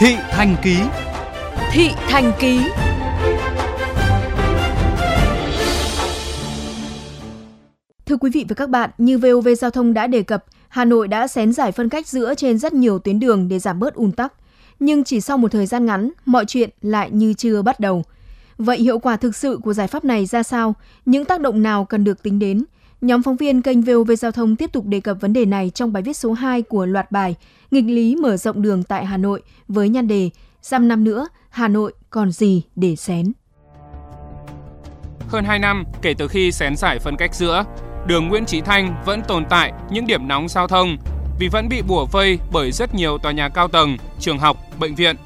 Thị Thành Ký Thị Thành Ký Thưa quý vị và các bạn, như VOV Giao thông đã đề cập, Hà Nội đã xén giải phân cách giữa trên rất nhiều tuyến đường để giảm bớt ùn tắc. Nhưng chỉ sau một thời gian ngắn, mọi chuyện lại như chưa bắt đầu. Vậy hiệu quả thực sự của giải pháp này ra sao? Những tác động nào cần được tính đến? Nhóm phóng viên kênh VOV Giao thông tiếp tục đề cập vấn đề này trong bài viết số 2 của loạt bài Nghịch lý mở rộng đường tại Hà Nội với nhan đề Dăm năm nữa, Hà Nội còn gì để xén? Hơn 2 năm kể từ khi xén giải phân cách giữa, đường Nguyễn Chí Thanh vẫn tồn tại những điểm nóng giao thông vì vẫn bị bủa vây bởi rất nhiều tòa nhà cao tầng, trường học, bệnh viện.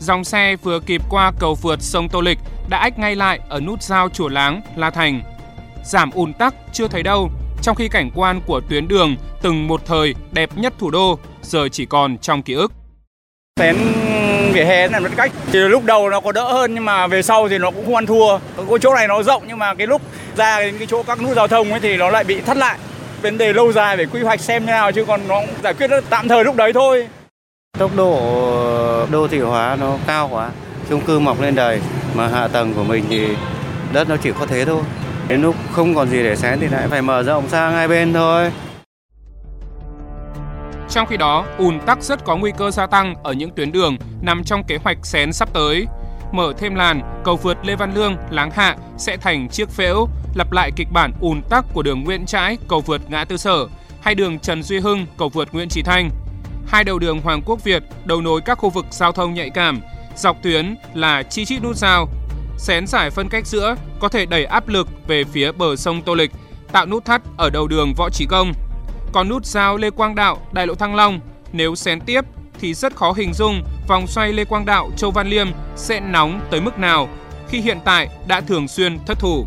Dòng xe vừa kịp qua cầu vượt sông Tô Lịch đã ách ngay lại ở nút giao Chùa Láng, La Thành. Giảm ùn tắc chưa thấy đâu, trong khi cảnh quan của tuyến đường từng một thời đẹp nhất thủ đô giờ chỉ còn trong ký ức. Xén vỉa hè là mất cách. Thì lúc đầu nó có đỡ hơn nhưng mà về sau thì nó cũng không ăn thua. Cái chỗ này nó rộng nhưng mà cái lúc ra cái chỗ các nút giao thông ấy thì nó lại bị thắt lại. Vấn đề lâu dài phải quy hoạch xem như nào chứ còn nó giải quyết tạm thời lúc đấy thôi. Tốc độ đô thị hóa nó cao quá, chung cư mọc lên đời mà hạ tầng của mình thì đất nó chỉ có thế thôi. Đến lúc không còn gì để xén thì lại phải mở rộng sang hai bên thôi. Trong khi đó, ùn tắc rất có nguy cơ gia tăng ở những tuyến đường nằm trong kế hoạch xén sắp tới. Mở thêm làn, cầu vượt Lê Văn Lương, Láng Hạ sẽ thành chiếc phễu, lặp lại kịch bản ùn tắc của đường Nguyễn Trãi, cầu vượt Ngã Tư Sở, hay đường Trần Duy Hưng, cầu vượt Nguyễn Chí Thanh. Hai đầu đường Hoàng Quốc Việt đầu nối các khu vực giao thông nhạy cảm, dọc tuyến là chi chít nút giao. Xén giải phân cách giữa có thể đẩy áp lực về phía bờ sông Tô Lịch, tạo nút thắt ở đầu đường Võ Trí Công, còn nút giao Lê Quang Đạo, Đại lộ Thăng Long, nếu xén tiếp thì rất khó hình dung vòng xoay Lê Quang Đạo, Châu Văn Liêm sẽ nóng tới mức nào khi hiện tại đã thường xuyên thất thủ.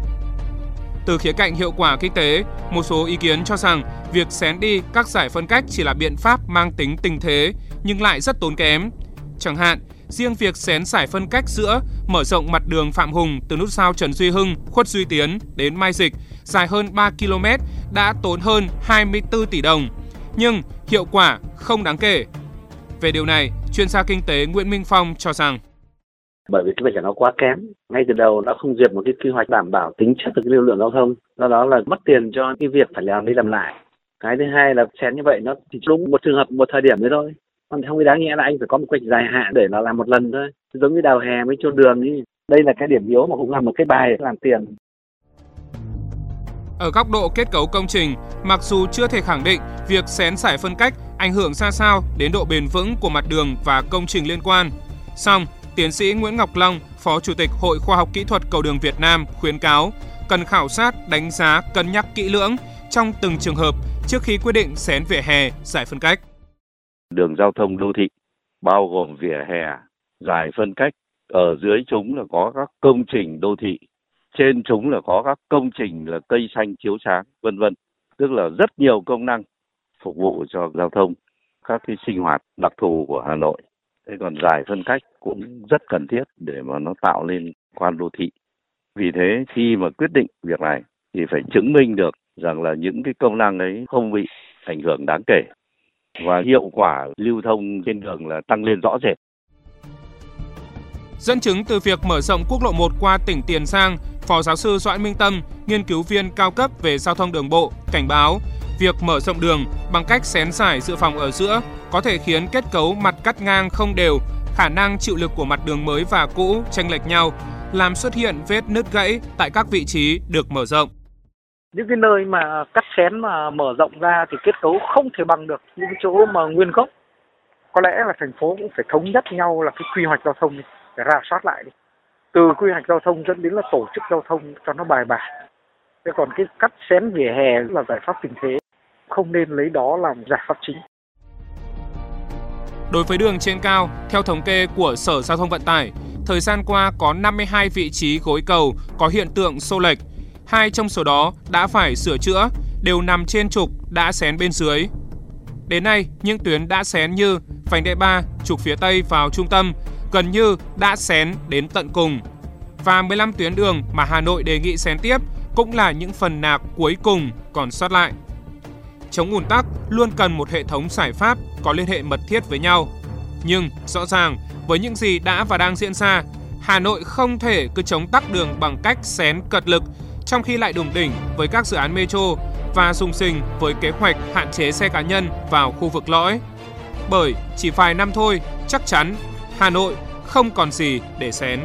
Từ khía cạnh hiệu quả kinh tế, một số ý kiến cho rằng việc xén đi các giải phân cách chỉ là biện pháp mang tính tình thế nhưng lại rất tốn kém. Chẳng hạn, riêng việc xén giải phân cách giữa mở rộng mặt đường Phạm Hùng từ nút giao Trần Duy Hưng, Khuất Duy Tiến đến Mai Dịch dài hơn 3 km đã tốn hơn 24 tỷ đồng, nhưng hiệu quả không đáng kể. Về điều này, chuyên gia kinh tế Nguyễn Minh Phong cho rằng. Bởi vì cái việc nó quá kém. Ngay từ đầu đã không duyệt một cái quy hoạch đảm bảo tính chất được cái lưu lượng giao thông. Do đó là mất tiền cho cái việc phải làm đi làm lại. Cái thứ hai là xén như vậy nó chỉ đúng một trường hợp một thời điểm đấy thôi còn không đáng nghĩa là anh phải có một quy hoạch dài hạn để nó làm một lần thôi. Giống như đào hè với chôn đường đi đây là cái điểm yếu mà cũng là một cái bài làm tiền. Ở góc độ kết cấu công trình, mặc dù chưa thể khẳng định việc xén giải phân cách ảnh hưởng ra sao đến độ bền vững của mặt đường và công trình liên quan, song tiến sĩ Nguyễn Ngọc Long, Phó Chủ tịch Hội Khoa học Kỹ thuật Cầu đường Việt Nam khuyến cáo cần khảo sát, đánh giá, cân nhắc kỹ lưỡng trong từng trường hợp trước khi quyết định xén vỉa hè, giải phân cách. Đường giao thông đô thị bao gồm vỉa hè, giải phân cách, ở dưới chúng là có các công trình đô thị trên chúng là có các công trình là cây xanh chiếu sáng vân vân. Tức là rất nhiều công năng phục vụ cho giao thông các cái sinh hoạt đặc thù của Hà Nội. Thế còn giải phân cách cũng rất cần thiết để mà nó tạo lên quan đô thị. Vì thế khi mà quyết định việc này thì phải chứng minh được rằng là những cái công năng ấy không bị ảnh hưởng đáng kể và hiệu quả lưu thông trên đường là tăng lên rõ rệt. Dẫn chứng từ việc mở rộng quốc lộ 1 qua tỉnh Tiền Giang Phó giáo sư Doãn Minh Tâm, nghiên cứu viên cao cấp về giao thông đường bộ, cảnh báo việc mở rộng đường bằng cách xén giải dự phòng ở giữa có thể khiến kết cấu mặt cắt ngang không đều, khả năng chịu lực của mặt đường mới và cũ chênh lệch nhau, làm xuất hiện vết nứt gãy tại các vị trí được mở rộng. Những cái nơi mà cắt xén mà mở rộng ra thì kết cấu không thể bằng được những chỗ mà nguyên gốc. Có lẽ là thành phố cũng phải thống nhất nhau là cái quy hoạch giao thông để ra soát lại đi từ quy hoạch giao thông dẫn đến là tổ chức giao thông cho nó bài bản thế còn cái cắt xén vỉa hè là giải pháp tình thế không nên lấy đó làm giải pháp chính Đối với đường trên cao, theo thống kê của Sở Giao thông Vận tải, thời gian qua có 52 vị trí gối cầu có hiện tượng xô lệch. Hai trong số đó đã phải sửa chữa, đều nằm trên trục đã xén bên dưới. Đến nay, những tuyến đã xén như vành đai 3, trục phía Tây vào trung tâm gần như đã xén đến tận cùng. Và 15 tuyến đường mà Hà Nội đề nghị xén tiếp cũng là những phần nạc cuối cùng còn sót lại. Chống ùn tắc luôn cần một hệ thống giải pháp có liên hệ mật thiết với nhau. Nhưng rõ ràng với những gì đã và đang diễn ra, Hà Nội không thể cứ chống tắc đường bằng cách xén cật lực trong khi lại đùng đỉnh với các dự án metro và sùng sình với kế hoạch hạn chế xe cá nhân vào khu vực lõi. Bởi chỉ vài năm thôi, chắc chắn Hà Nội không còn gì để xén.